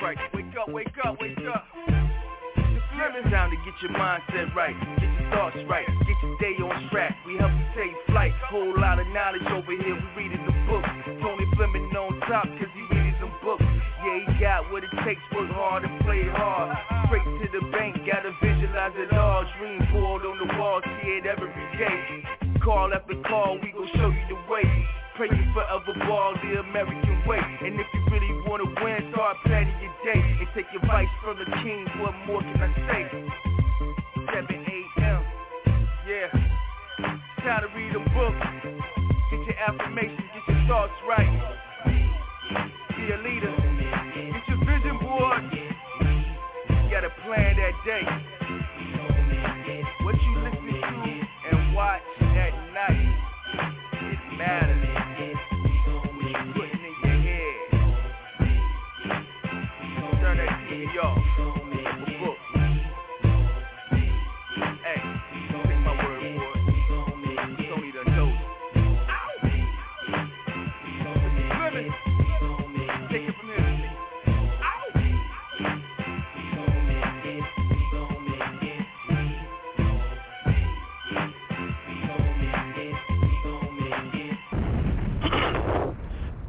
Right, wake up, wake up, wake up. The Fleming time to get your mindset right, get your thoughts right, get your day on track. We help you take flight. Whole lot of knowledge over here, we reading the books. Tony Fleming on top, cause he reading them books. Yeah, he got what it takes, work hard and play hard. Straight to the bank, gotta visualize it all. Dream board on the wall, see it every day. Call after call, we gon' show you the way. Pray you forever ball the American way. And if you really wanna win, start planning your day. And take advice from the king, what more can I say? 7 a.m. Yeah. Time to read a book. Get your affirmations, get your thoughts right. Be a leader. Get your vision board. You gotta plan that day.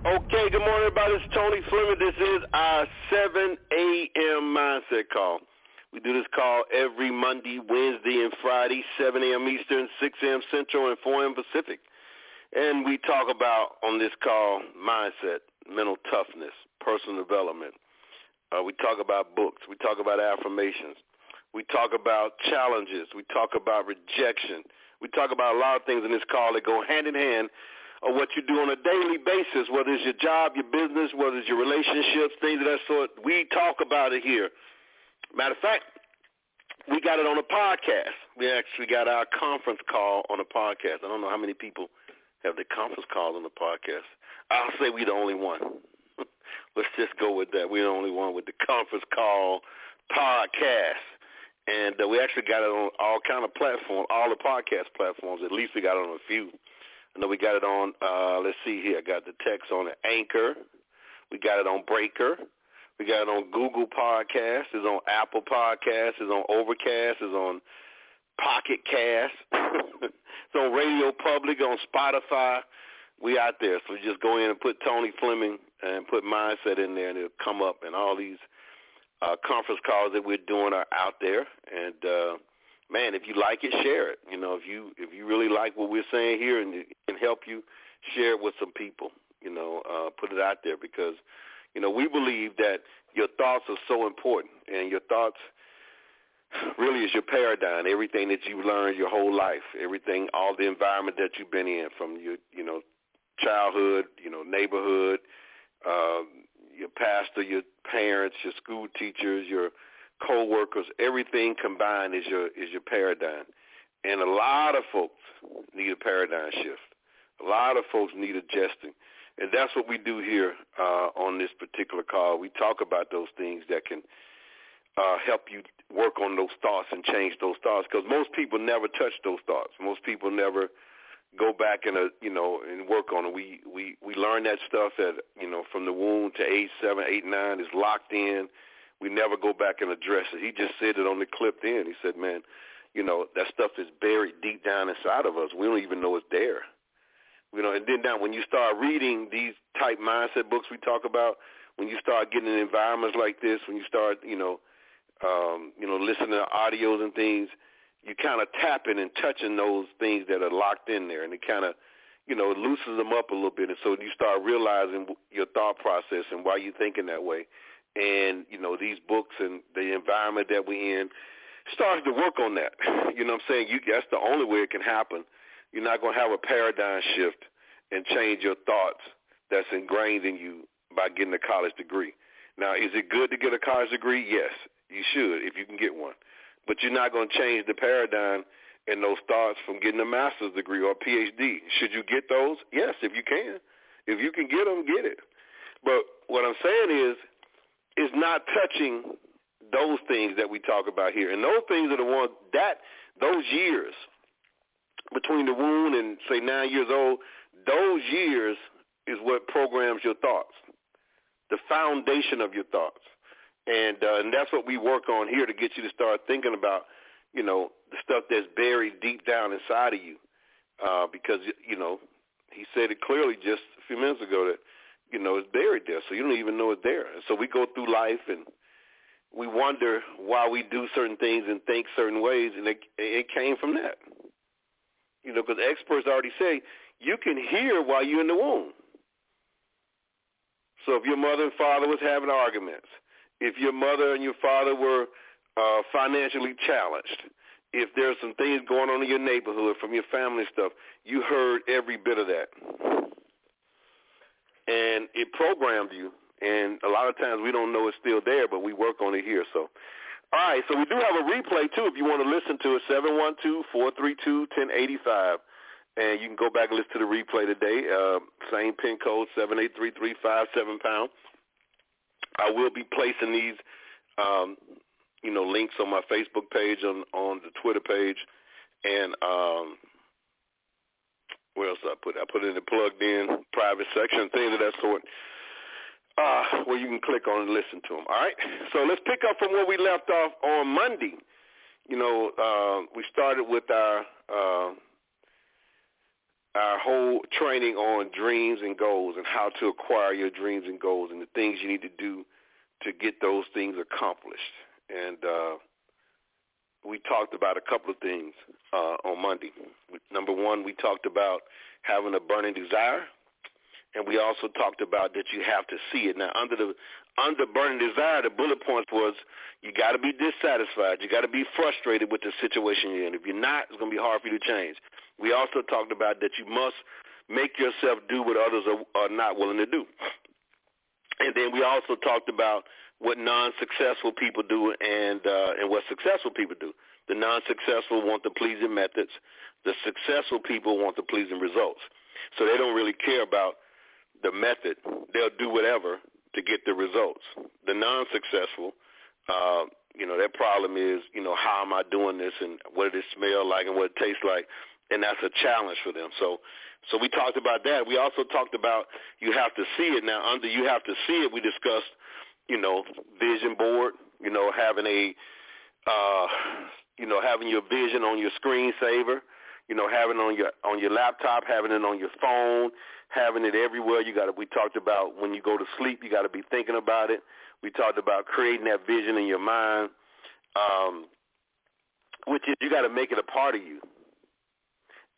Okay, good morning, everybody. It's Tony Fleming. This is our 7 a.m. mindset call. We do this call every Monday, Wednesday, and Friday, 7 a.m. Eastern, 6 a.m. Central, and 4 a.m. Pacific. And we talk about, on this call, mindset, mental toughness, personal development. Uh, we talk about books. We talk about affirmations. We talk about challenges. We talk about rejection. We talk about a lot of things in this call that go hand in hand of what you do on a daily basis, whether it's your job, your business, whether it's your relationships, things of that sort. We talk about it here. Matter of fact, we got it on a podcast. We actually got our conference call on a podcast. I don't know how many people have the conference call on the podcast. I'll say we're the only one. Let's just go with that. We're the only one with the conference call podcast. And uh, we actually got it on all kind of platforms, all the podcast platforms. At least we got it on a few. I know we got it on, uh, let's see here. I got the text on the Anchor. We got it on Breaker. We got it on Google Podcast. It's on Apple Podcast. It's on Overcast. It's on Pocket Cast. it's on Radio Public, on Spotify. We out there. So just go in and put Tony Fleming and put Mindset in there, and it'll come up. And all these uh, conference calls that we're doing are out there. And uh, man, if you like it, share it. You know, if you if you really like what we're saying here and it can help you, share it with some people. You know, uh, put it out there because, you know, we believe that your thoughts are so important, and your thoughts really is your paradigm. Everything that you've learned your whole life, everything, all the environment that you've been in, from your, you know, childhood, you know, neighborhood, uh, your pastor, your parents, your school teachers, your co-workers, everything combined is your is your paradigm. And a lot of folks need a paradigm shift. A lot of folks need adjusting. And that's what we do here uh, on this particular call. We talk about those things that can uh, help you work on those thoughts and change those thoughts because most people never touch those thoughts. Most people never go back and uh, you know and work on it. We we we learn that stuff at you know from the womb to age seven, eight, nine is locked in we never go back and address it. He just said it on the clip then. He said, man, you know, that stuff is buried deep down inside of us. We don't even know it's there. You know, and then now when you start reading these type mindset books we talk about, when you start getting in environments like this, when you start, you know, um, you know, listening to audios and things, you kind of tapping and touching those things that are locked in there, and it kind of, you know, loosens them up a little bit, and so you start realizing your thought process and why you're thinking that way and you know these books and the environment that we're in starts to work on that. You know what I'm saying? You that's the only way it can happen. You're not going to have a paradigm shift and change your thoughts that's ingrained in you by getting a college degree. Now, is it good to get a college degree? Yes, you should if you can get one. But you're not going to change the paradigm and those thoughts from getting a master's degree or a PhD. Should you get those? Yes, if you can. If you can get them, get it. But what I'm saying is is not touching those things that we talk about here. And those things are the ones that those years between the wound and say nine years old, those years is what programs your thoughts. the foundation of your thoughts. And uh, and that's what we work on here to get you to start thinking about, you know, the stuff that's buried deep down inside of you. Uh, because you know, he said it clearly just a few minutes ago that you know it's buried there, so you don't even know it's there. So we go through life and we wonder why we do certain things and think certain ways, and it, it came from that. You know, because experts already say you can hear while you're in the womb. So if your mother and father was having arguments, if your mother and your father were uh, financially challenged, if there's some things going on in your neighborhood from your family stuff, you heard every bit of that. And it programmed you. And a lot of times we don't know it's still there, but we work on it here. So, all right. So we do have a replay too. If you want to listen to it, seven one two four three two ten eighty five, and you can go back and listen to the replay today. Uh, same pin code seven eight three three five seven pound. I will be placing these, um, you know, links on my Facebook page, on on the Twitter page, and um, where else I put? It. I put it in the plugged in private section, things of that sort. Uh, where you can click on and listen to them. All right. So let's pick up from where we left off on Monday. You know, uh, we started with our uh, our whole training on dreams and goals and how to acquire your dreams and goals and the things you need to do to get those things accomplished. And uh, we talked about a couple of things uh, on Monday. Number one, we talked about having a burning desire, and we also talked about that you have to see it. Now, under the under burning desire, the bullet points was you got to be dissatisfied. You got to be frustrated with the situation you're in. If you're not, it's going to be hard for you to change. We also talked about that you must make yourself do what others are, are not willing to do. And then we also talked about what non-successful people do and uh, and what successful people do. The non-successful want the pleasing methods. The successful people want the pleasing results. So they don't really care about the method. They'll do whatever to get the results. The non-successful, uh, you know, their problem is, you know, how am I doing this and what does it smell like and what it tastes like and that's a challenge for them. So so we talked about that. We also talked about you have to see it. Now under you have to see it, we discussed, you know, vision board, you know, having a uh you know, having your vision on your screensaver, you know, having it on your on your laptop, having it on your phone, having it everywhere. You got to. We talked about when you go to sleep, you got to be thinking about it. We talked about creating that vision in your mind, um, which is you got to make it a part of you.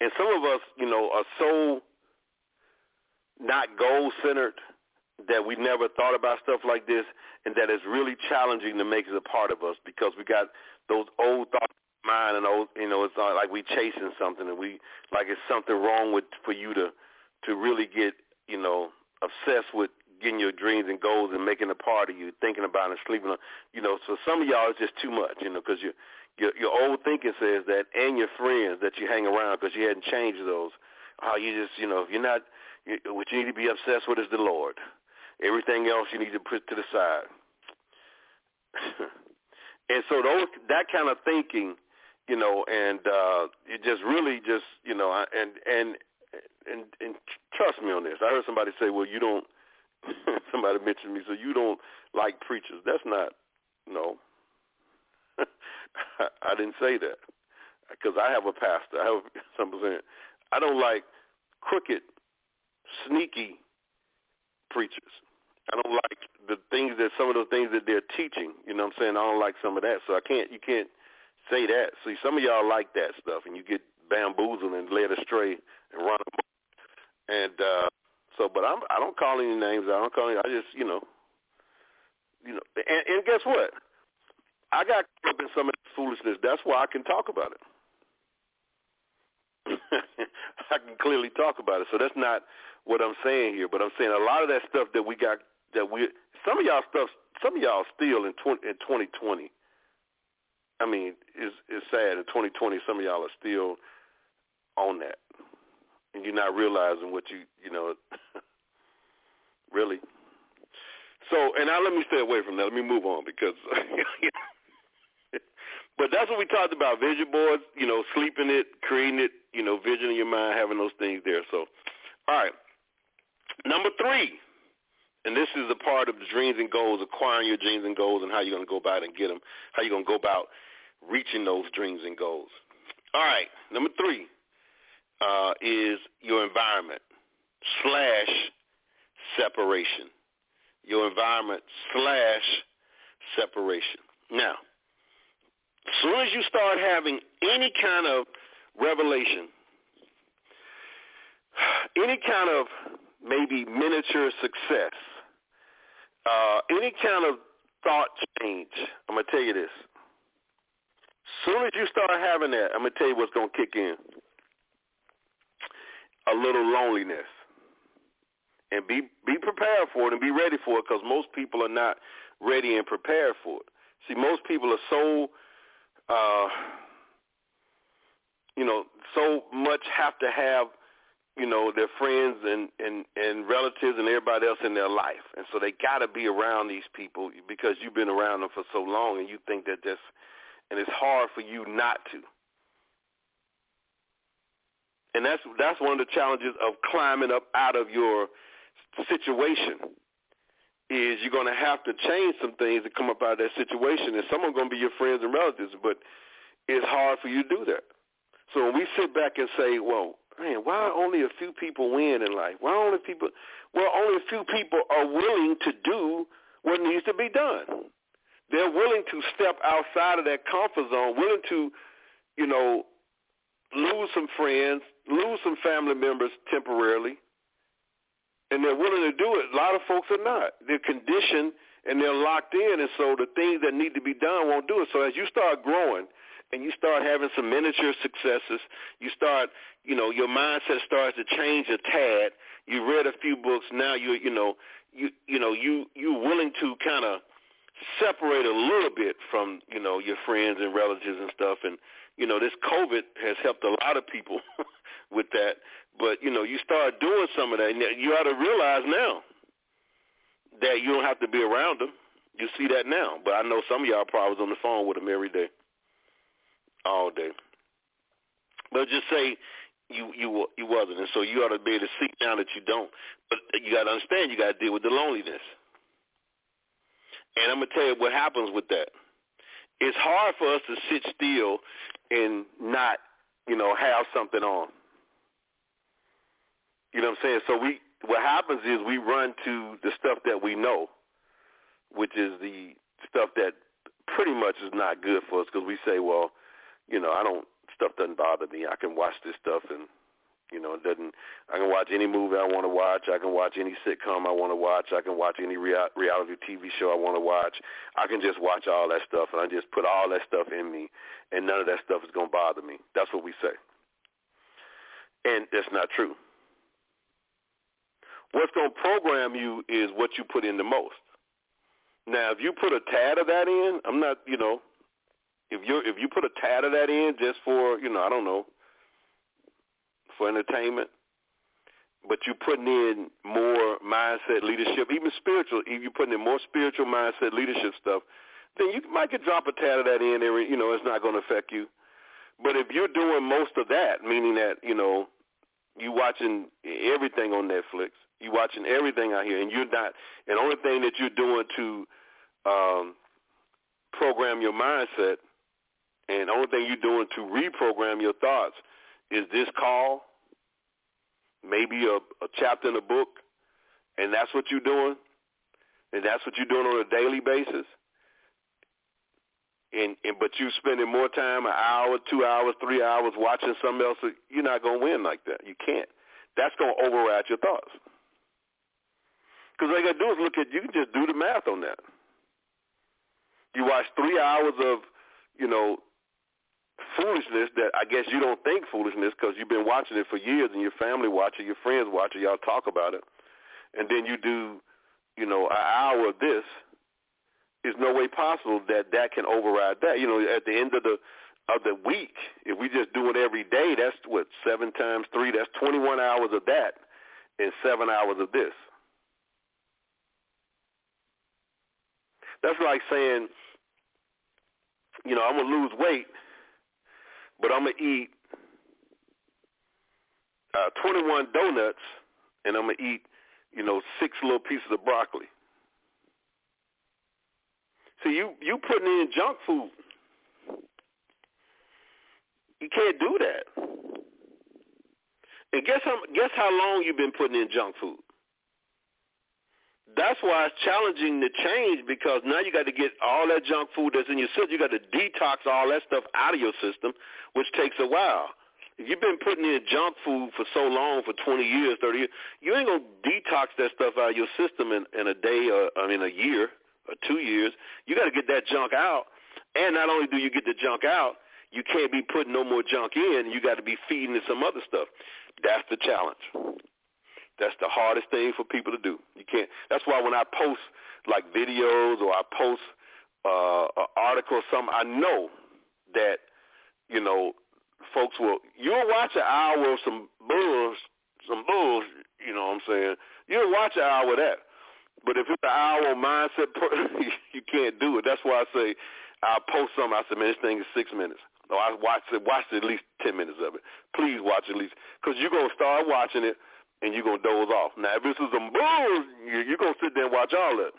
And some of us, you know, are so not goal centered that we never thought about stuff like this and that it's really challenging to make it a part of us because we got those old thoughts in mind and old you know, it's not like we chasing something and we like it's something wrong with for you to to really get, you know, obsessed with getting your dreams and goals and making a part of you, thinking about it and sleeping on you know, so some of y'all it's just too much, you know, because you your, your old thinking says that, and your friends that you hang around because you hadn't changed those. How you just, you know, if you're not, what you need to be obsessed with is the Lord. Everything else you need to put to the side. and so those that kind of thinking, you know, and uh, it just really just, you know, and and and and trust me on this. I heard somebody say, "Well, you don't." somebody mentioned me, so you don't like preachers. That's not no. I didn't say that because I have a pastor. I have some percent. I don't like crooked, sneaky preachers. I don't like the things that some of the things that they're teaching. You know what I'm saying? I don't like some of that. So I can't. You can't say that. See, some of y'all like that stuff, and you get bamboozled and led astray and run. And uh, so, but I'm. I don't call any names. I don't call any. I just, you know, you know. And, and guess what? I got caught up in some of this foolishness. That's why I can talk about it. I can clearly talk about it. So that's not what I'm saying here, but I'm saying a lot of that stuff that we got that we some of y'all stuff some of y'all still in 20, in 2020. I mean, it's it's sad in 2020 some of y'all are still on that. And you're not realizing what you, you know, really. So, and now let me stay away from that. Let me move on because But that's what we talked about, vision boards, you know, sleeping it, creating it, you know, vision in your mind, having those things there. So, all right. Number three, And this is the part of the dreams and goals, acquiring your dreams and goals, and how you're going to go about and get them. How you're going to go about reaching those dreams and goals. All right, number three uh, is your environment slash separation. Your environment slash separation. Now, as soon as you start having any kind of revelation, any kind of maybe miniature success, uh, any kind of thought change, I'm to tell you this. Soon as you start having that, I'm to tell you what's to kick in. A little loneliness. And be be prepared for it and be ready for it because most people are not ready and prepared for it. See, most people are so, uh, you know, so much have to have, you know, their friends and, and, and relatives and everybody else in their life. And so they got to be around these people because you've been around them for so long and you think that that's, and it's hard for you not to. And that's that's one of the challenges of climbing up out of your situation is you're going to have to change some things to come up out of that situation. And some are going to be your friends and relatives, but it's hard for you to do that. So when we sit back and say, well, man, why only a few people win in life? Why only people? Well, only a few people are willing to do what needs to be done. They're willing to step outside of that comfort zone, willing to, you know, lose some friends, lose some family members temporarily, and they're willing to do it. A lot of folks are not. They're conditioned and they're locked in, and so the things that need to be done won't do it. So as you start growing and you start having some miniature successes, you start, you know, your mindset starts to change a tad. You read a few books, now you, you know, you, you know, you you're willing to kind of separate a little bit from, you know, your friends and relatives and stuff, and you know, this COVID has helped a lot of people with that. But you know, you start doing some of that, and you ought to realize now that you don't have to be around them. You see that now, but I know some of y'all probably on the phone with them every day, all day. But just say you you you wasn't, and so you ought to be able to see now that you don't. But you got to understand, you got to deal with the loneliness. And I'm gonna tell you what happens with that. It's hard for us to sit still and not, you know, have something on. You know what I'm saying? So we what happens is we run to the stuff that we know, which is the stuff that pretty much is not good for us because we say, well, you know, I don't stuff doesn't bother me. I can watch this stuff and you know, it doesn't. I can watch any movie I want to watch. I can watch any sitcom I want to watch. I can watch any rea- reality TV show I want to watch. I can just watch all that stuff, and I just put all that stuff in me, and none of that stuff is gonna bother me. That's what we say, and that's not true. What's to program you is what you put in the most. Now, if you put a tad of that in, I'm not, you know, if you if you put a tad of that in just for, you know, I don't know, for entertainment, but you're putting in more mindset leadership, even spiritual, if you're putting in more spiritual mindset leadership stuff, then you might could drop a tad of that in there. You know, it's not going to affect you. But if you're doing most of that, meaning that you know you watching everything on Netflix, you watching everything out here, and you're not. And only thing that you're doing to um, program your mindset, and the only thing you're doing to reprogram your thoughts is this call, maybe a, a chapter in a book, and that's what you're doing, and that's what you're doing on a daily basis. And, and but you're spending more time, an hour, two hours, three hours watching something else, you're not gonna win like that. You can't. That's gonna override your thoughts. Because all you got to do is look at, you can just do the math on that. You watch three hours of, you know, foolishness that I guess you don't think foolishness because you've been watching it for years and your family watch it, your friends watch it, y'all talk about it. And then you do, you know, an hour of this. There's no way possible that that can override that. You know, at the end of the of the week, if we just do it every day, that's what seven times three. That's 21 hours of that, and seven hours of this. That's like saying, you know, I'm gonna lose weight, but I'm gonna eat uh, 21 donuts, and I'm gonna eat you know, six little pieces of broccoli. See, you you putting in junk food. You can't do that. And guess how guess how long you've been putting in junk food? That's why it's challenging to change because now you got to get all that junk food that's in your system. You got to detox all that stuff out of your system, which takes a while. If you've been putting in junk food for so long, for 20 years, 30 years, you ain't going to detox that stuff out of your system in, in a day or, I mean, a year or two years. You got to get that junk out. And not only do you get the junk out, you can't be putting no more junk in. You got to be feeding it some other stuff. That's the challenge. That's the hardest thing for people to do. You can't. That's why when I post like videos or I post uh, an article or something, I know that you know folks will. You'll watch an hour of some bulls, some bulls. You know what I'm saying? You'll watch an hour of that. But if it's an hour mindset, you can't do it. That's why I say I'll post something. I said, man, this thing is six minutes. No, I watch it. Watch at least ten minutes of it. Please watch at least, because you're gonna start watching it and you're gonna doze off. Now, if this is some bull, you're gonna sit there and watch all that,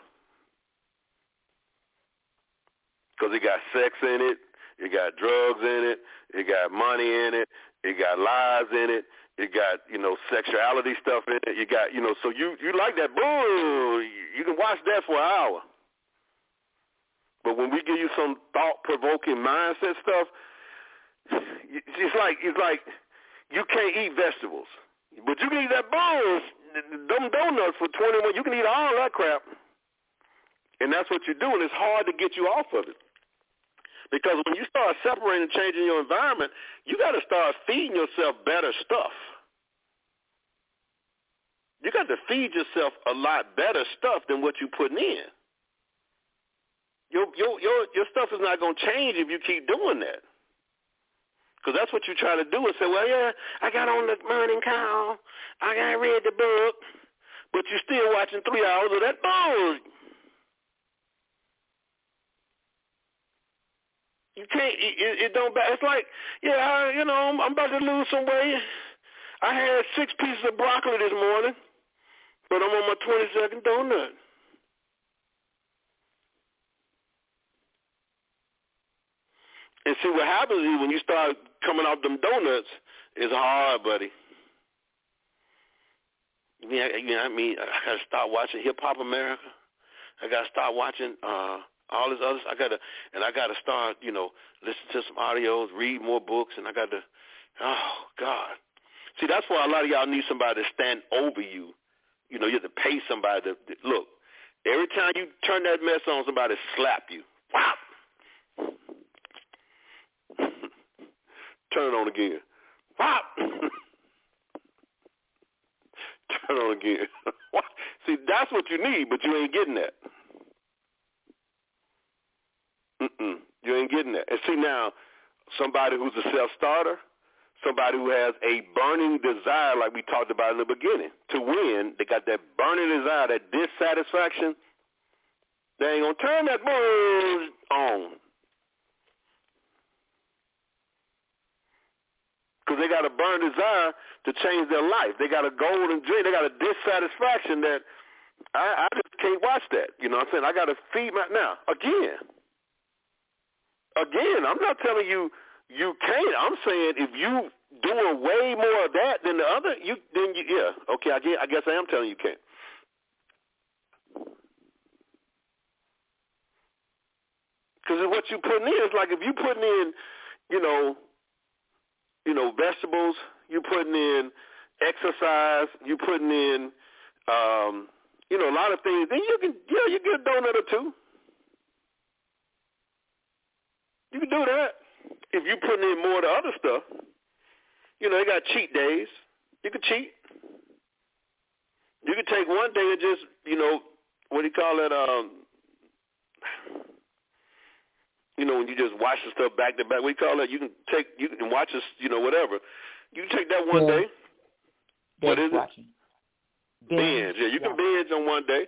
because it got sex in it, it got drugs in it, it got money in it, it got lies in it, it got you know sexuality stuff in it. You got you know, so you you like that bull, you can watch that for an hour. But when we give you some thought provoking mindset stuff, it's like it's like you can't eat vegetables, but you can eat that bones, them donuts for twenty one. You can eat all that crap, and that's what you're doing. It's hard to get you off of it. Because when you start separating and changing your environment, you got to start feeding yourself better stuff. You got to feed yourself a lot better stuff than what you're putting in. Your your your your stuff is not going to change if you keep doing that. Because that's what you try to do is say, well, yeah, I got on the morning call. I got read the book. But you're still watching three hours of that bull. You can't, it, it don't, it's like, yeah, I, you know, I'm, I'm about to lose some weight. I had six pieces of broccoli this morning, but I'm on my 22nd donut. And see what happens is when you start coming off them donuts, it's hard, buddy. Mean, I, you know, I mean, I gotta start watching Hip Hop America. I gotta start watching uh all this other. I gotta, and I gotta start, you know, listen to some audios, read more books, and I gotta. Oh God, see, that's why a lot of y'all need somebody to stand over you. You know, you have to pay somebody to, to look. Every time you turn that mess on, somebody slap you. Wow. Turn on again. Pop. Turn on again. See, that's what you need, but you ain't getting that. Mm-mm. You ain't getting that. And see now, somebody who's a self-starter, somebody who has a burning desire, like we talked about in the beginning, to win, they got that burning desire, that dissatisfaction, they ain't going to turn that bull on. Because they got a burn desire to change their life. They got a golden dream. They got a dissatisfaction that I, I just can't watch that. You know what I'm saying? I got to feed my now again. Again, I'm not telling you you can't. I'm saying if you doing way more of that than the other, you then you yeah okay. I guess I guess I am telling you can't. Because what you putting in is like if you putting in, you know, you know, vegetables, you putting in exercise, you putting in, um, you know, a lot of things. Then you can, yeah, you get a donut or two. You can do that if you putting in more of the other stuff. You know, they got cheat days. You can cheat. You can take one day and just, you know, what do you call it? Um, you know, when you just watch the stuff back to back, we call that you can take you can watch us, you know, whatever. You can take that one yeah. day. What is watching. it? Binge. binge. Yeah, you yeah. can binge on one day.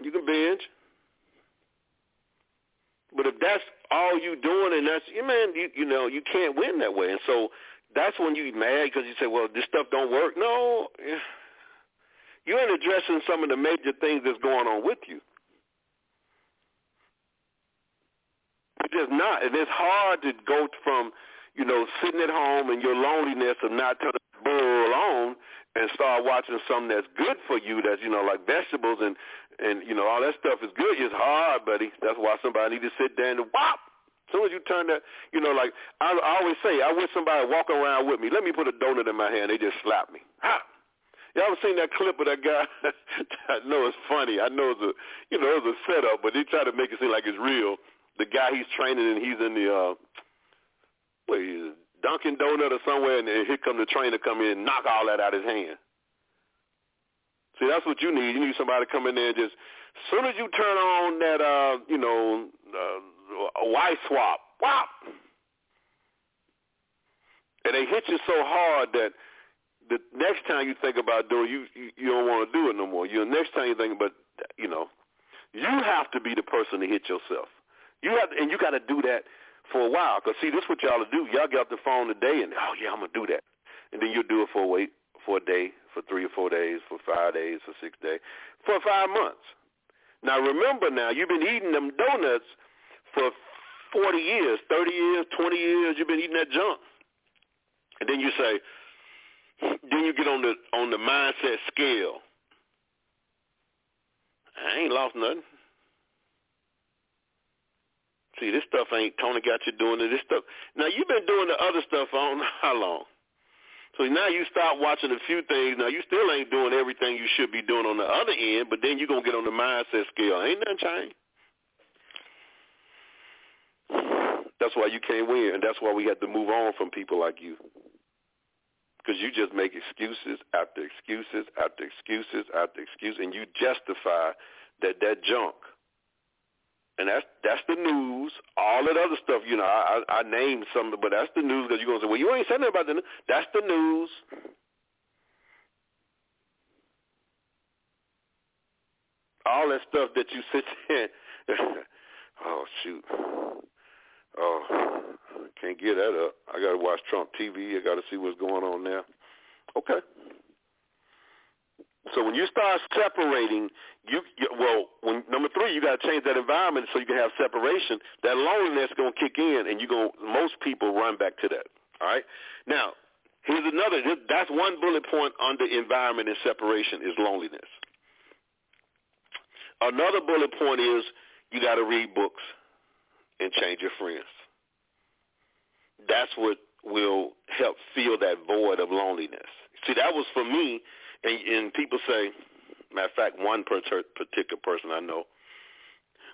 You can binge. But if that's all you doing and that's you man, you you know, you can't win that way. And so that's when you mad because you say, well, this stuff don't work. No, You ain't addressing some of the major things that's going on with you. Just not. And it's hard to go from, you know, sitting at home and your loneliness of not turning the bull on and start watching something that's good for you that's, you know, like vegetables and, and you know, all that stuff is good. It's hard, buddy. That's why somebody need to sit down and whop. As soon as you turn that, you know, like I, I always say, I wish somebody walk around with me. Let me put a donut in my hand. They just slap me. Ha! Y'all ever seen that clip of that guy? I know it's funny. I know it's a, you know, it's a setup, but they try to make it seem like it's real. The guy he's training and he's in the, uh, what is Dunkin' Donut or somewhere, and here come the trainer come in and knock all that out of his hand. See, that's what you need. You need somebody to come in there and just, as soon as you turn on that, uh, you know, uh, Y swap, whop, and they hit you so hard that the next time you think about doing, you you, you don't want to do it no more. You next time you think about, you know, you have to be the person to hit yourself. You have, and you got to do that for a while. Cause see, this is what y'all do. Y'all get off the phone today, and oh yeah, I'm gonna do that, and then you do it for a wait for a day, for three or four days, for five days, for six days, for five months. Now remember, now you've been eating them donuts for forty years, thirty years, twenty years. You've been eating that junk, and then you say, then you get on the on the mindset scale. I ain't lost nothing. See, this stuff ain't Tony got you doing it. This stuff. Now you've been doing the other stuff on how long? So now you start watching a few things. Now you still ain't doing everything you should be doing on the other end, but then you're gonna get on the mindset scale. Ain't nothing changed. That's why you can't win, and that's why we have to move on from people like you. Because you just make excuses after excuses after excuses after excuses, and you justify that that junk and that's that's the news. All that other stuff, you know, I I, I named some, but that's the news because you're gonna say, well, you ain't saying nothing about the. That's the news. All that stuff that you sit there. oh shoot. Oh, can't get that up. I gotta watch Trump TV. I gotta see what's going on there. Okay. So when you start separating, you, you well, when number three, you got to change that environment so you can have separation. That loneliness is going to kick in, and you going most people run back to that. All right. Now, here's another. That's one bullet point under environment and separation is loneliness. Another bullet point is you got to read books and change your friends. That's what will help fill that void of loneliness. See, that was for me and, and people say, matter of fact, one particular person I know,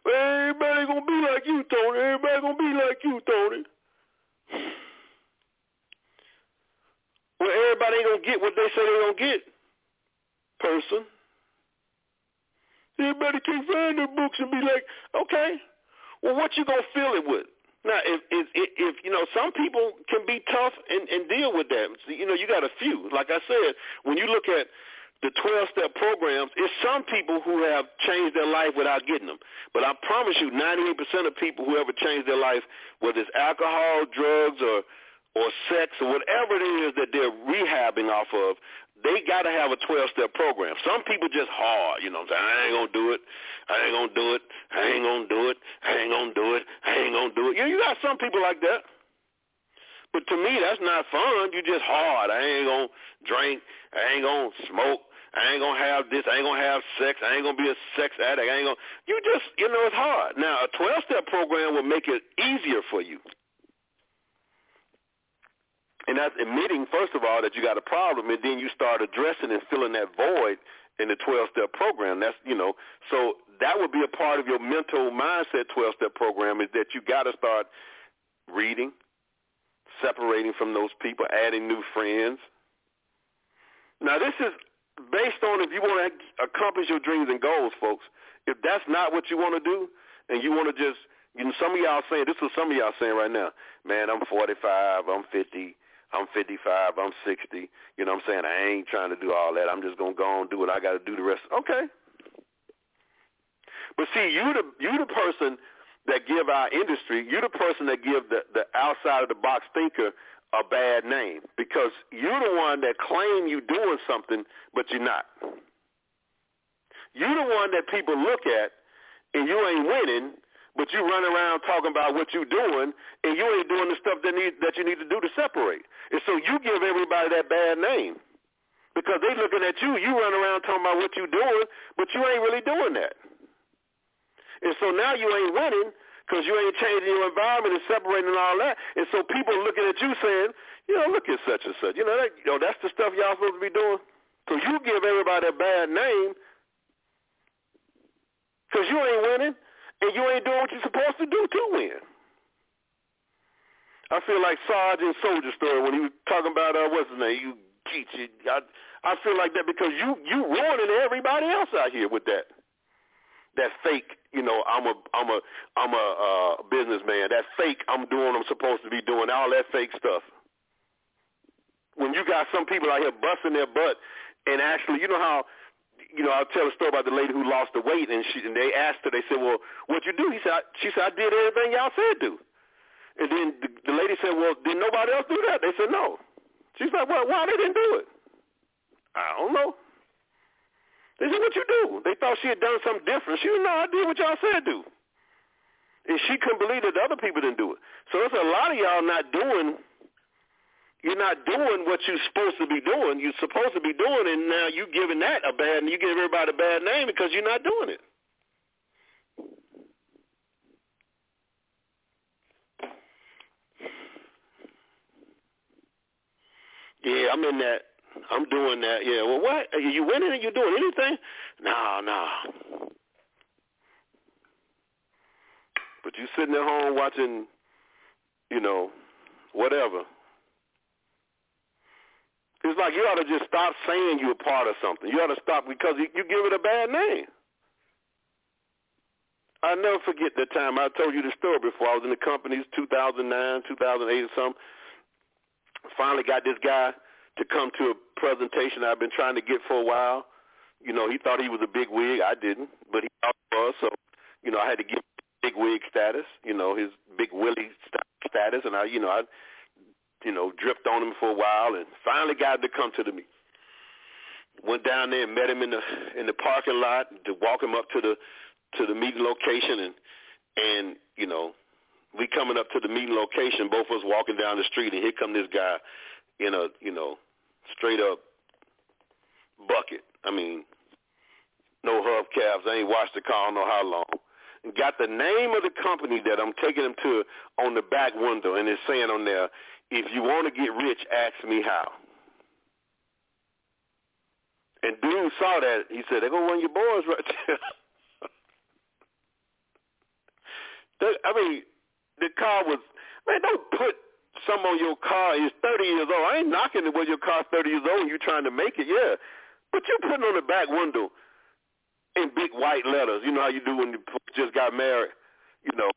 everybody gonna be like you, Tony. Everybody gonna be like you, Tony. Well, everybody ain't gonna get what they say they gonna get. Person. Everybody can find their books and be like, okay, well, what you gonna fill it with? Now, if, if if you know, some people can be tough and, and deal with that. You know, you got a few. Like I said, when you look at the 12-step programs, it's some people who have changed their life without getting them. But I promise you, 98% of people who ever change their life, whether it's alcohol, drugs, or or sex, or whatever it is that they're rehabbing off of, they got to have a 12-step program. Some people just hard, you know I'm saying? I ain't going to do it. I ain't going to do it. I ain't going to do it. I ain't going to do it. I ain't going to do it. You, know, you got some people like that. But to me, that's not fun. You just hard. I ain't going to drink. I ain't going to smoke. I ain't gonna have this. I ain't gonna have sex. I ain't gonna be a sex addict. I ain't gonna. You just, you know, it's hard. Now, a 12-step program will make it easier for you. And that's admitting, first of all, that you got a problem, and then you start addressing and filling that void in the 12-step program. That's, you know, so that would be a part of your mental mindset 12-step program is that you got to start reading, separating from those people, adding new friends. Now, this is based on if you want to accomplish your dreams and goals, folks. If that's not what you want to do, and you want to just, you know, some of y'all saying, this is some of y'all saying right now, man, I'm 45, I'm 50, I'm 55, I'm 60. You know what I'm saying? I ain't trying to do all that. I'm just going to go and do what I got to do the rest. Okay. But see, you the you the person that give our industry, you the person that give the, the outside of the box thinker a bad name because you're the one that claim you doing something, but you're not. You're the one that people look at, and you ain't winning, but you run around talking about what you doing, and you ain't doing the stuff that need that you need to do to separate. And so you give everybody that bad name because they looking at you. You run around talking about what you doing, but you ain't really doing that. And so now you ain't winning because you ain't changing your environment and separating and all that. And so people looking at you saying, you know, look at such and such. You know, that, you know that's the stuff y'all supposed to be doing. So you give everybody a bad name because you ain't winning and you ain't doing what you're supposed to do to win. I feel like Sergeant Soldier story when he was talking about uh, what's his name, you teach it. I I feel like that because you you ruining everybody else out here with that that fake. You know, I'm a I'm a I'm a uh, businessman. That fake. I'm doing. I'm supposed to be doing all that fake stuff. When you got some people out here busting their butt and actually, you know how you know, I'll tell a story about the lady who lost the weight, and she and they asked her. They said, "Well, what'd you do?" He said, "She said I did everything y'all said do." And then the, the lady said, "Well, did nobody else do that?" They said, "No." She's like, "Well, why they didn't do it?" I don't know. They said, "What you do?" They thought she had done something different. She said, "No, I did what y'all said do." And she couldn't believe that the other people didn't do it. So there's a lot of y'all not doing you're not doing what you're supposed to be doing. You're supposed to be doing, and now you're giving that a bad, you give everybody a bad name because you're not doing it. Yeah, I'm in that. I'm doing that. Yeah. Well, what? Are you winning? Are you doing anything? No, no. But you sitting at home watching, you know, whatever. It's like you ought to just stop saying you're part of something. You ought to stop because you, you give it a bad name. I never forget the time I told you the story before. I was in the companies 2009, 2008 or something. Finally got this guy to come to a presentation I've been trying to get for a while. You know, he thought he was a big wig. I didn't, but he thought he was. So, you know, I had to give big wig status. You know, his big Willie status, and I, you know, I you know, dripped on him for a while, and finally got him to come to the meeting. Went down there and met him in the in the parking lot to walk him up to the to the meeting location, and and you know, we coming up to the meeting location, both of us walking down the street, and here come this guy in a you know straight up bucket. I mean, no hubcaps. I ain't washed the car. I don't know how long. Got the name of the company that I'm taking him to on the back window, and it's saying on there, if you want to get rich, ask me how. And dude saw that. He said, they're going to run your boys right there. I mean, the car was, man, don't put some on your car. He's 30 years old. I ain't knocking it when your car's 30 years old and you're trying to make it, yeah. But you're putting on the back window in big white letters. You know how you do when you just got married, you know,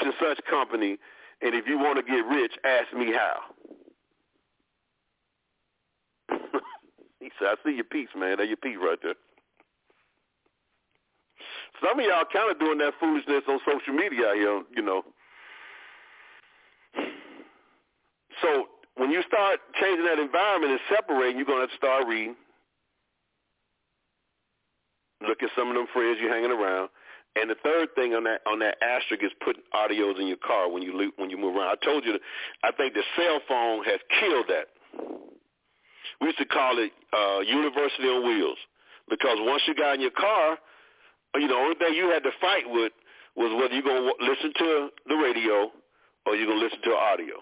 to such company and if you want to get rich, ask me how. he said, I see your piece, man. There's your piece right there. Some of y'all kind of doing that foolishness on social media here, you know. So when you start changing that environment and separating, you're going to start reading. Look at some of them friends you're hanging around. And the third thing on that on that asterisk is putting audios in your car when you when you move around. I told you, I think the cell phone has killed that. We used to call it uh, University on Wheels because once you got in your car, you know, the only thing you had to fight with was whether you're to listen to the radio or you're to listen to audio.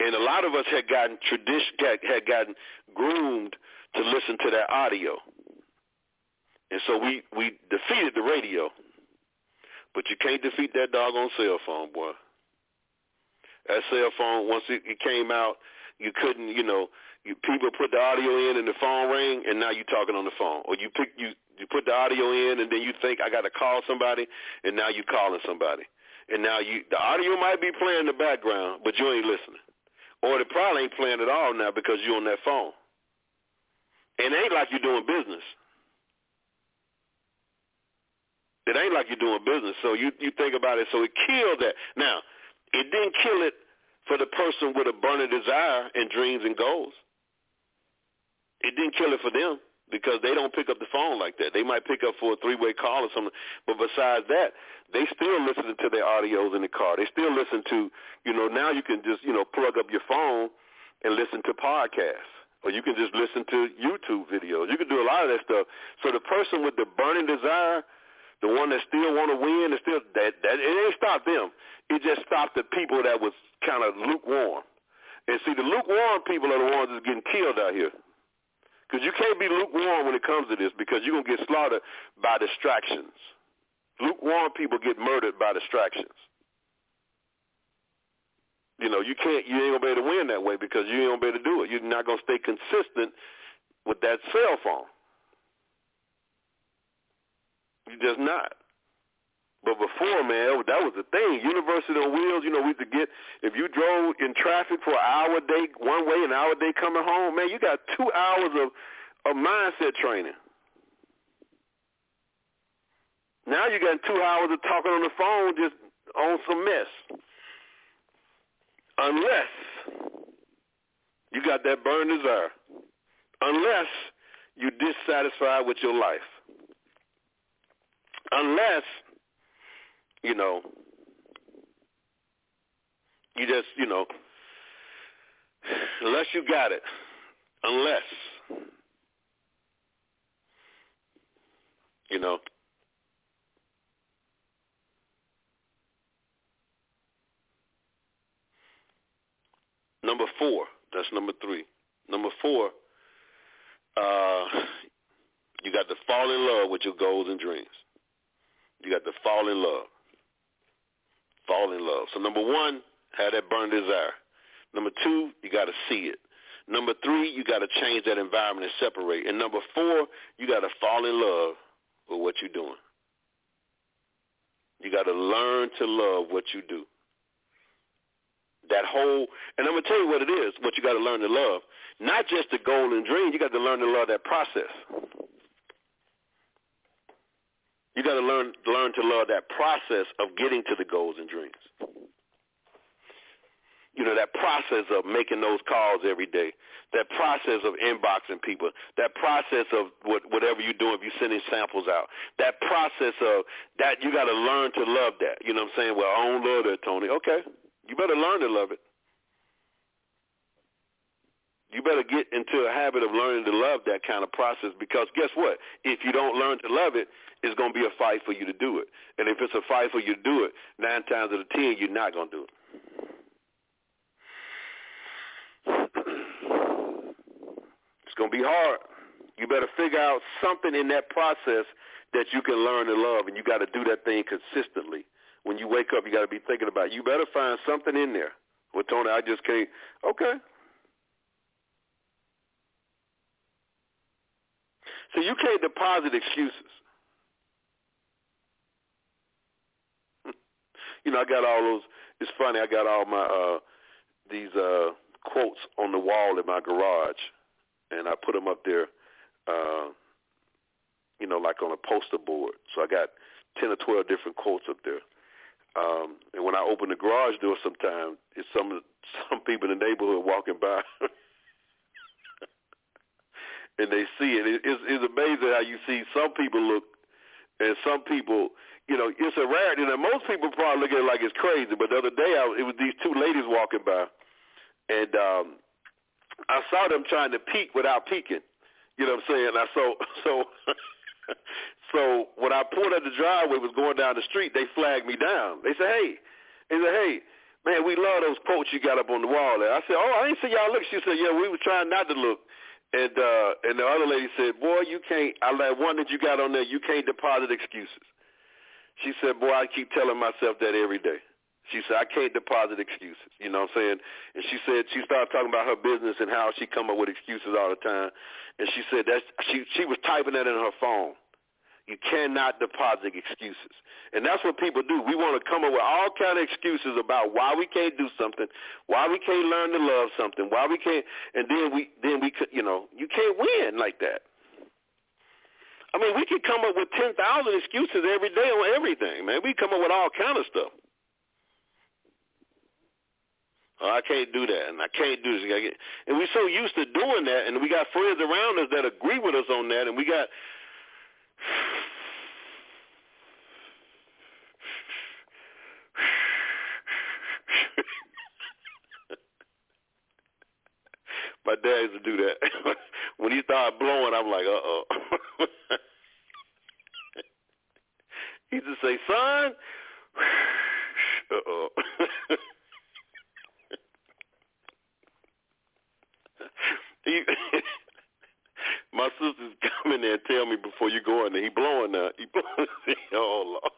And a lot of us had gotten tradition had gotten groomed to listen to that audio. And so we, we defeated the radio. But you can't defeat that doggone cell phone, boy. That cell phone, once it, it came out, you couldn't, you know, you people put the audio in and the phone rang, and now you're talking on the phone. Or you pick you you put the audio in, and then you think I got to call somebody, and now you're calling somebody. And now you the audio might be playing in the background, but you ain't listening. Or it probably ain't playing at all now because you're on that phone. And it ain't like you're doing business. It ain't like you're doing business. So you you think about it. So it killed that. Now, it didn't kill it for the person with a burning desire and dreams and goals. It didn't kill it for them because they don't pick up the phone like that. They might pick up for a three-way call or something, but besides that, they still listening to their audios in the car. They still listen to, you know, now you can just, you know, plug up your phone and listen to podcasts. Or you can just listen to YouTube videos. You can do a lot of that stuff. So the person with the burning desire, the one that still want to win, is still that that it ain't stopped them. It just stopped the people that was kind of lukewarm. And see, the lukewarm people are the ones that's getting killed out here. Because you can't be lukewarm when it comes to this because you're going to get slaughtered by distractions. Lukewarm people get murdered by distractions. You know, you can't, you ain't going to be able to win that way because you ain't going to be able to do it. You're not going to stay consistent with that cell phone. You're just not. But before, man, that was the thing. University on wheels, you know, we to get, if you drove in traffic for an hour a day one way, an hour a day coming home, man, you got two hours of, of mindset training. Now you got two hours of talking on the phone just on some mess. Unless you got that burn desire. Unless you're dissatisfied with your life. Unless you know, you just, you know, unless you got it, unless, you know, number four, that's number three. Number four, uh, you got to fall in love with your goals and dreams. You got to fall in love fall in love. So number one, have that burn desire. Number two, you got to see it. Number three, you got to change that environment and separate. And number four, you got to fall in love with what you're doing. You got to learn to love what you do. That whole, and I'm going to tell you what it is, what you got to learn to love. Not just the goal and dream, you got to learn to love that process. You got to learn learn to love that process of getting to the goals and dreams. You know, that process of making those calls every day, that process of inboxing people, that process of what, whatever you're doing, if you're sending samples out, that process of that, you got to learn to love that. You know what I'm saying? Well, I don't love that, Tony. Okay. You better learn to love it. You better get into a habit of learning to love that kind of process because guess what? If you don't learn to love it, it's going to be a fight for you to do it. And if it's a fight for you to do it, nine times out of ten, you're not going to do it. it's going to be hard. You better figure out something in that process that you can learn to love, and you got to do that thing consistently. When you wake up, you got to be thinking about it. You better find something in there. Well, Tony, I just can't. Okay. So you can't deposit excuses. You know, I got all those. It's funny. I got all my uh these uh quotes on the wall in my garage, and I put them up there. Uh, you know, like on a poster board. So I got ten or twelve different quotes up there. Um, and when I open the garage door, sometimes it's some some people in the neighborhood walking by, and they see it. It's, it's amazing how you see some people look, and some people you know, it's a rarity. Now, most people probably look at it like it's crazy, but the other day I, it was these two ladies walking by, and um, I saw them trying to peek without peeking. You know what I'm saying? I so so so when I pulled up the driveway, was going down the street, they flagged me down. They said, "Hey," they said, "Hey." Man, we love those quotes you got up on the wall there. I said, oh, I ain't see y'all look. She said, yeah, we were trying not to look. And uh, and the other lady said, boy, you can't. I like one that you got on there. You can't deposit excuses. She said, boy, I keep telling myself that every day. She said, I can't deposit excuses. You know what I'm saying? And she said she started talking about her business and how she come up with excuses all the time. And she said that she she was typing that in her phone. You cannot deposit excuses. And that's what people do. We want to come up with all kind of excuses about why we can't do something, why we can't learn to love something, why we can't and then we then we could you know, you can't win like that. I mean, we could come up with 10,000 excuses every day on everything, man. We come up with all kind of stuff. Oh, I can't do that, and I can't do this. And we're so used to doing that, and we got friends around us that agree with us on that, and we got My dad used to do that. when he started blowing, I'm like, uh-oh. he to say, son, uh-oh. my sisters come in there and tell me before you go in there, he blowing now. He blowing. oh, Lord.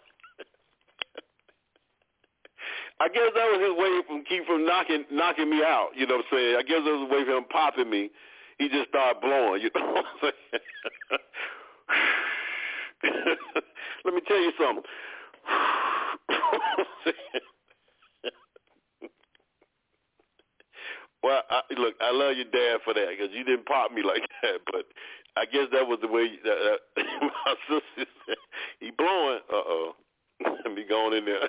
I guess that was his way from keep from knocking knocking me out. You know what I'm saying? I guess that was a way for him popping me. He just started blowing. You know what I'm saying? Let me tell you something. well, I, look, I love your dad for that because you didn't pop me like that, but I guess that was the way that, uh, my sister said, he blowing. Uh-oh. Let me going in there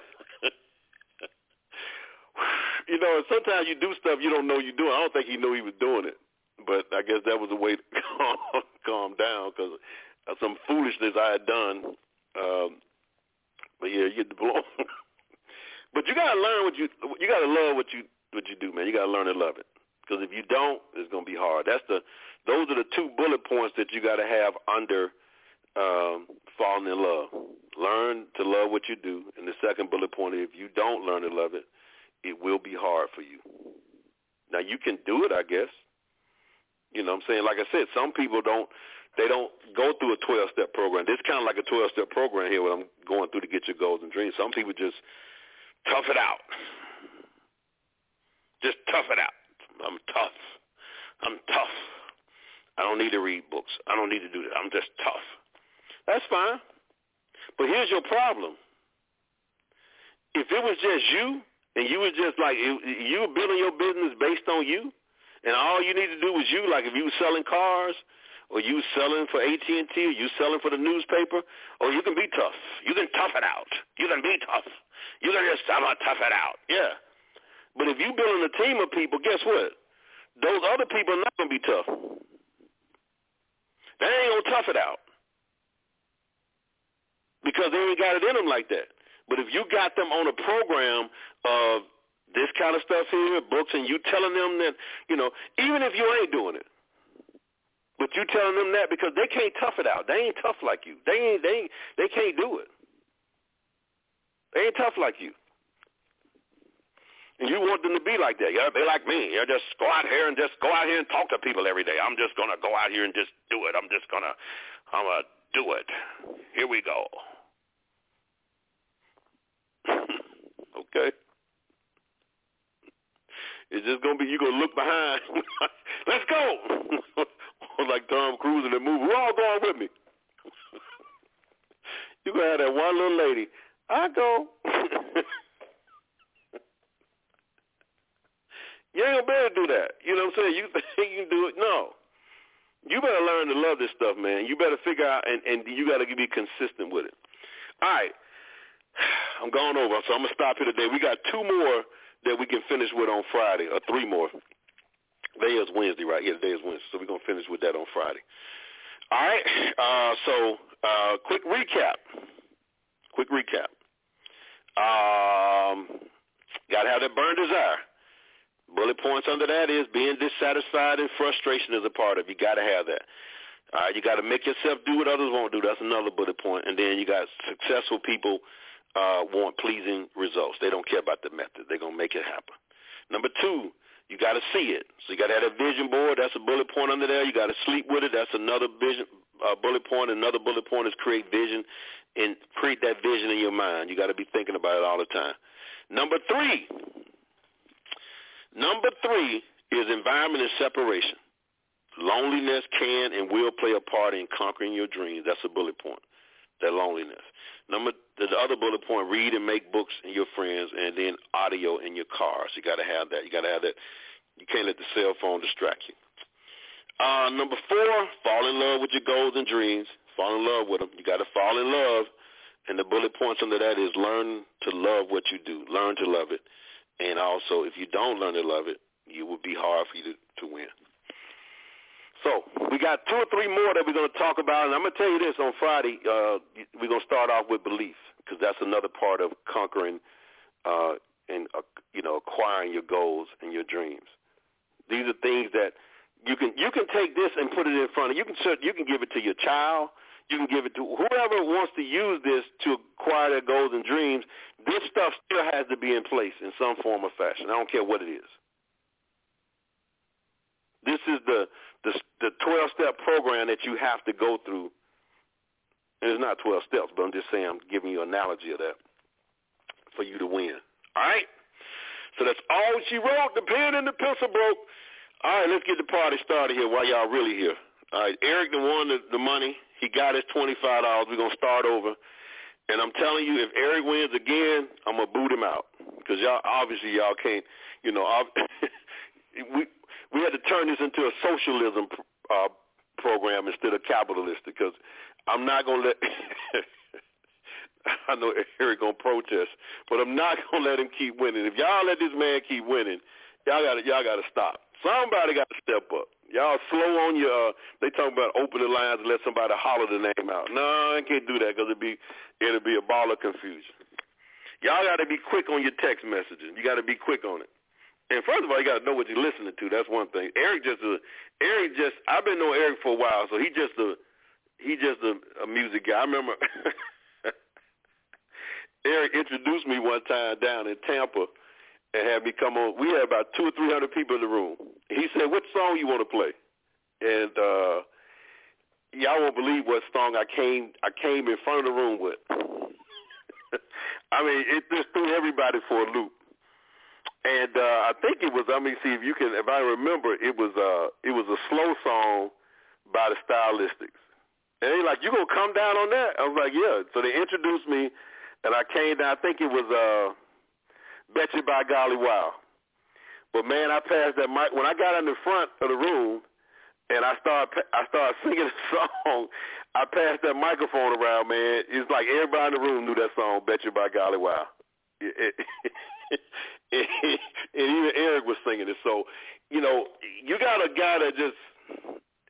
you know, sometimes you do stuff you don't know you're doing. I don't think he knew he was doing it, but I guess that was a way to calm, calm down because of some foolishness I had done. Um, but yeah, you get the blow. but you gotta learn what you you gotta love what you what you do, man. You gotta learn to love it because if you don't, it's gonna be hard. That's the those are the two bullet points that you gotta have under um, falling in love. Learn to love what you do, and the second bullet point: if you don't learn to love it, it will be hard for you. Now you can do it, I guess. You know what I'm saying? Like I said, some people don't they don't go through a 12 step program. This kind of like a 12 step program here what I'm going through to get your goals and dreams. Some people just tough it out. Just tough it out. I'm tough. I'm tough. I don't need to read books. I don't need to do that. I'm just tough. That's fine. But here's your problem. If it was just you, and you was just like you were building your business based on you, and all you need to do was you. Like if you were selling cars, or you selling for AT and T, or you selling for the newspaper, or you can be tough. You can tough it out. You can be tough. You can just I'm gonna tough it out. Yeah. But if you building a team of people, guess what? Those other people are not gonna be tough. They ain't gonna tough it out because they ain't got it in them like that. But if you got them on a program of this kind of stuff here, books, and you telling them that, you know, even if you ain't doing it, but you telling them that because they can't tough it out. They ain't tough like you. They ain't they they can't do it. They ain't tough like you. And you want them to be like that. Yeah, they like me. Yeah, just go out here and just go out here and talk to people every day. I'm just gonna go out here and just do it. I'm just gonna I'm gonna do it. Here we go. okay? It's just gonna be you gonna look behind. Let's go. like Tom Cruise in the movie. We're all going with me. you gonna have that one little lady. I go. you ain't gonna be able to do that. You know what I'm saying? You think you can do it? No. You better learn to love this stuff, man. You better figure out, and, and you got to be consistent with it. All right. I'm going over, so I'm gonna stop here today. We got two more that we can finish with on Friday, or three more. Today is Wednesday, right? Yeah, today is Wednesday, so we're gonna finish with that on Friday. All right. Uh, so, uh, quick recap. Quick recap. Um, gotta have that burn desire. Bullet points under that is being dissatisfied and frustration is a part of. You got to have that. All right, you got to make yourself do what others won't do. That's another bullet point. And then you got successful people uh, want pleasing results. They don't care about the method. They're going to make it happen. Number two, you got to see it. So you got to have a vision board. That's a bullet point under there. You got to sleep with it. That's another vision uh, bullet point. Another bullet point is create vision and create that vision in your mind. You got to be thinking about it all the time. Number three, number three is environment and separation. Loneliness can and will play a part in conquering your dreams. That's a bullet point. That loneliness. Number the other bullet point: read and make books in your friends, and then audio in your cars. You got to have that. You got to have that. You can't let the cell phone distract you. Uh, number four: fall in love with your goals and dreams. Fall in love with them. You got to fall in love. And the bullet points under that is learn to love what you do. Learn to love it. And also, if you don't learn to love it, it would be hard for you to, to win. So we got two or three more that we're going to talk about, and I'm going to tell you this on Friday. Uh, we're going to start off with belief because that's another part of conquering uh, and uh, you know acquiring your goals and your dreams. These are things that you can you can take this and put it in front of you can you can give it to your child. You can give it to whoever wants to use this to acquire their goals and dreams. This stuff still has to be in place in some form or fashion. I don't care what it is. This is the the the 12 step program that you have to go through. And it's not 12 steps, but I'm just saying I'm giving you an analogy of that for you to win. All right? So that's all she wrote. The pen and the pencil broke. All right, let's get the party started here while y'all really here. All right, Eric the won the, the money. He got his $25. We're going to start over. And I'm telling you, if Eric wins again, I'm to boot him out. Because y'all, obviously y'all can't, you know, we, we had to turn this into a socialism uh, program instead of capitalistic because I'm not to let I know Eric gonna protest, but I'm not gonna let him keep winning. If y'all let this man keep winning, y'all gotta y'all gotta stop. Somebody got to step up. Y'all slow on your. Uh, they talk about open the lines and let somebody holler the name out. No, I can't do that because it'll be it'll be a ball of confusion. Y'all got to be quick on your text messaging. You got to be quick on it. And first of all, you got to know what you're listening to. That's one thing. Eric just a Eric just I've been knowing Eric for a while, so he just a he just a, a music guy. I remember Eric introduced me one time down in Tampa and had me come on. We had about two or three hundred people in the room. He said, "What song you want to play?" And uh y'all won't believe what song I came I came in front of the room with. I mean, it just threw everybody for a loop and uh, I think it was. Let me see if you can. If I remember, it was uh, it was a slow song by the Stylistics. And they like, you gonna come down on that? I was like, yeah. So they introduced me, and I came down. I think it was uh, Bet You by Golly Wow. But man, I passed that mic when I got in the front of the room, and I started I started singing the song. I passed that microphone around, man. It's like everybody in the room knew that song, Bet You by Golly Wow. It, it, and even Eric was singing it. So, you know, you got a guy that just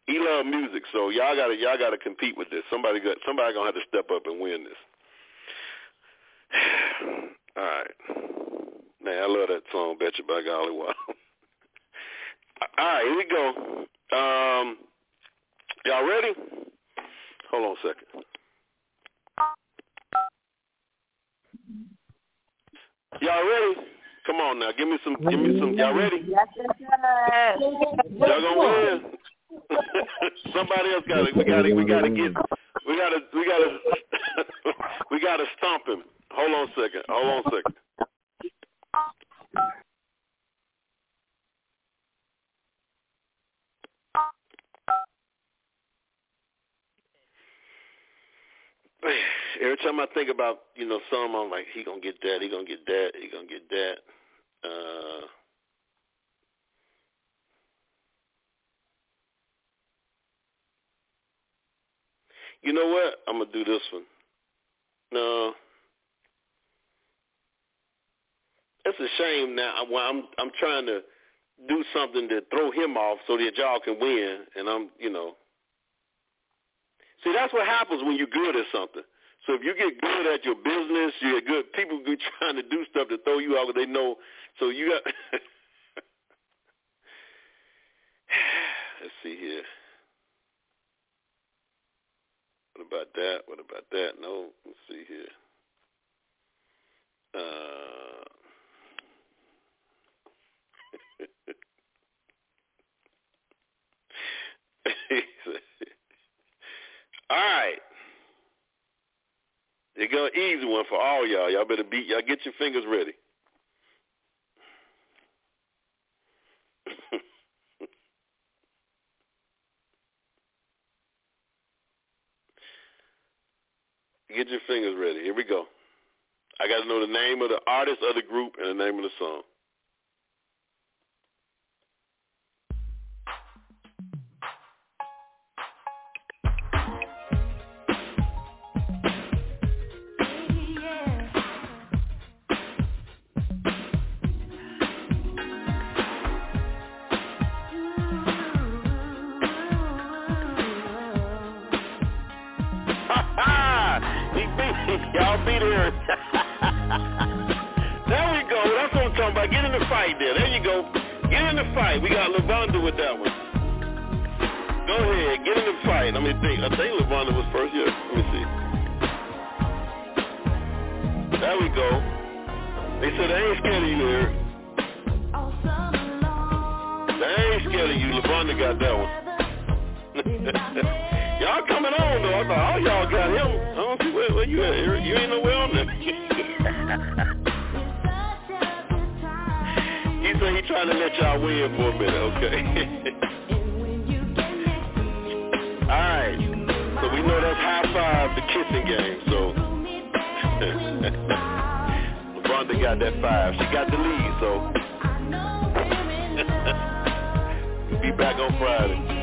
he love music. So y'all got to y'all got to compete with this. Somebody got somebody gonna have to step up and win this. All right, man, I love that song, "Bet You by Golly Wow." All right, here we go. Um, y'all ready? Hold on a second. Y'all ready? Come on now, give me some, give me some. Y'all ready? Yes, yes. Y'all gonna win. Somebody else got it. We got to, we got to get, we got to, we got to, we got to stomp him. Hold on a second. Hold on a second. every time I think about you know some, I'm like, he gonna get that, he gonna get that, he gonna get that. Uh, you know what? I'm gonna do this one. No, it's a shame now. I'm I'm trying to do something to throw him off so that y'all can win, and I'm you know. See, that's what happens when you're good at something. So if you get good at your business, you get good. People be trying to do stuff to throw you out, but they know. So you got. Let's see here. What about that? What about that? No. Let's see here. Uh. All right. They got an easy one for all y'all. Y'all better beat. Y'all get your fingers ready. get your fingers ready. Here we go. I got to know the name of the artist of the group and the name of the song. Fight there. There you go. Get in the fight. We got Lavonda with that one. Go ahead. Get in the fight. Let me think. I think Lavonda was first. Yeah. Let me see. There we go. They said they ain't scared of you here. They ain't scared of you. Lavonda got that one. y'all coming on though. I thought all y'all got him. I don't see where, where you at. You ain't nowhere on there. said trying to let y'all win for a minute. Okay. all right. So we know that's high five, the kissing game. So Lavonda got that five. She got the lead. So be back on Friday.